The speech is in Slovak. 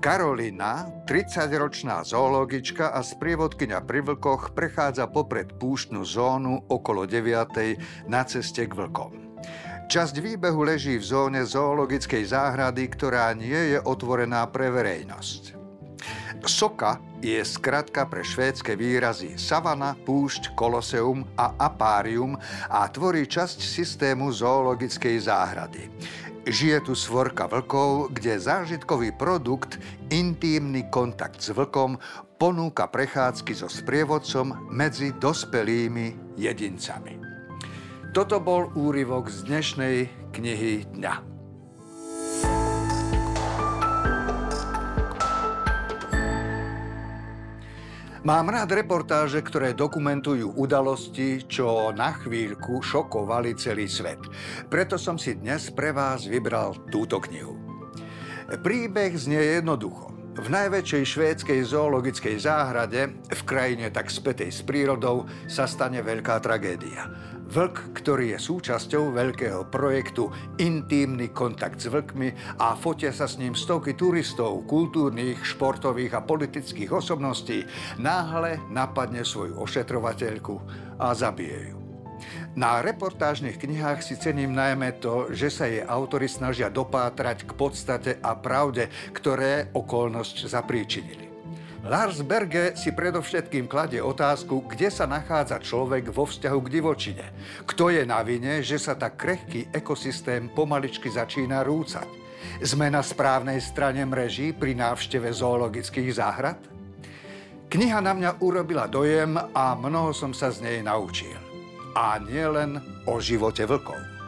Karolina, 30-ročná zoologička a sprievodkynia pri vlkoch, prechádza popred púštnu zónu okolo 9. na ceste k vlkom. Časť výbehu leží v zóne zoologickej záhrady, ktorá nie je otvorená pre verejnosť. Soka je skratka pre švédske výrazy savana, púšť, koloseum a apárium a tvorí časť systému zoologickej záhrady. Žije tu svorka vlkov, kde zážitkový produkt, intímny kontakt s vlkom, ponúka prechádzky so sprievodcom medzi dospelými jedincami. Toto bol úryvok z dnešnej knihy dňa. Mám rád reportáže, ktoré dokumentujú udalosti, čo na chvíľku šokovali celý svet. Preto som si dnes pre vás vybral túto knihu. Príbeh znie jednoducho. V najväčšej švédskej zoologickej záhrade, v krajine tak spätej s prírodou, sa stane veľká tragédia. Vlk, ktorý je súčasťou veľkého projektu Intímny kontakt s vlkmi a fotia sa s ním stovky turistov, kultúrnych, športových a politických osobností, náhle napadne svoju ošetrovateľku a zabije ju. Na reportážnych knihách si cením najmä to, že sa jej autory snažia dopátrať k podstate a pravde, ktoré okolnosť zapríčinili. Lars Berge si predovšetkým kladie otázku, kde sa nachádza človek vo vzťahu k divočine. Kto je na vine, že sa tak krehký ekosystém pomaličky začína rúcať? Sme na správnej strane mreží pri návšteve zoologických záhrad? Kniha na mňa urobila dojem a mnoho som sa z nej naučil. A nielen o živote vlkov.